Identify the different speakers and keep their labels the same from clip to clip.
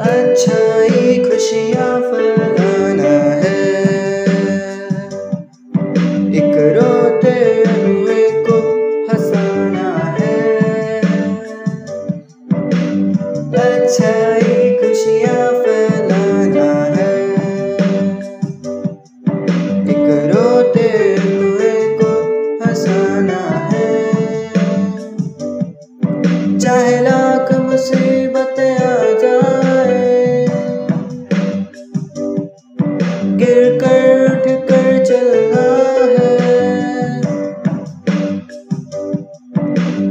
Speaker 1: अच्छाई खुशियाँ फैलाना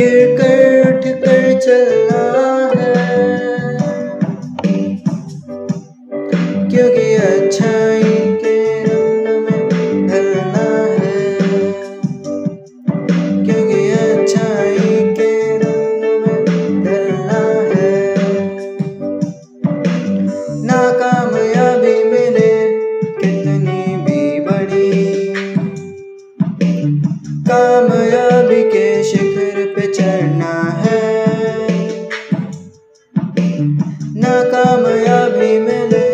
Speaker 1: கேட்க कामयाबी के शिखर पे चढ़ना है। नाकामयाबी मिले,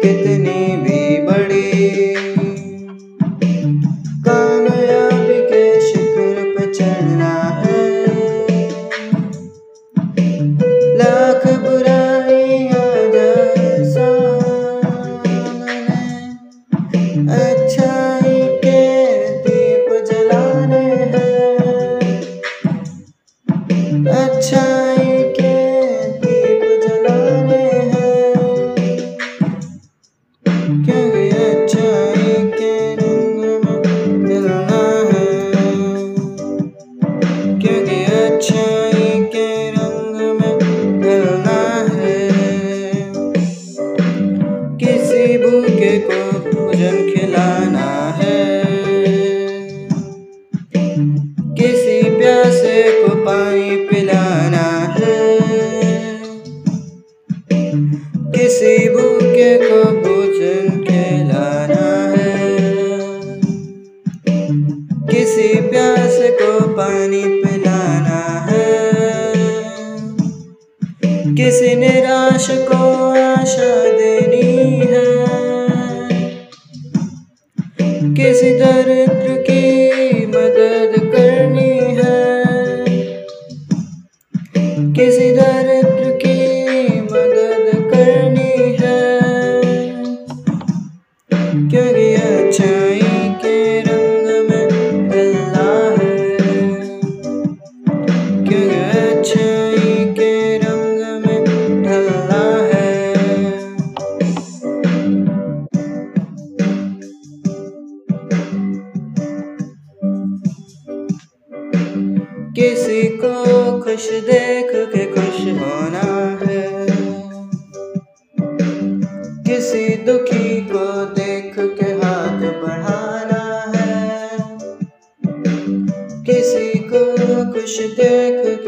Speaker 1: कितनी भी बड़ी। कामयाबी के शिखर पे चढ़ना है। लाख बुराइयाँ प्यासे को पानी पिलाना है। किसी भूखे को भोजन खिलाना है। किसी प्यास को पानी पिलाना है। किसी निराश को आशा देनी किसी को खुश देख के खुश होना है। किसी दुखी को देख के हाथ बढ़ाना है। किसी को खुश देख